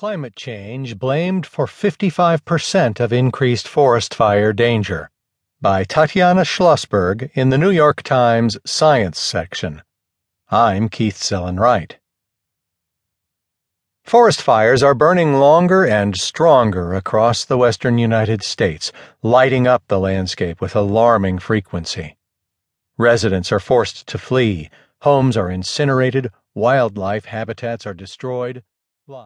Climate Change Blamed for 55% of Increased Forest Fire Danger by Tatiana Schlossberg in the New York Times Science section. I'm Keith Sellon Wright. Forest fires are burning longer and stronger across the western United States, lighting up the landscape with alarming frequency. Residents are forced to flee, homes are incinerated, wildlife habitats are destroyed,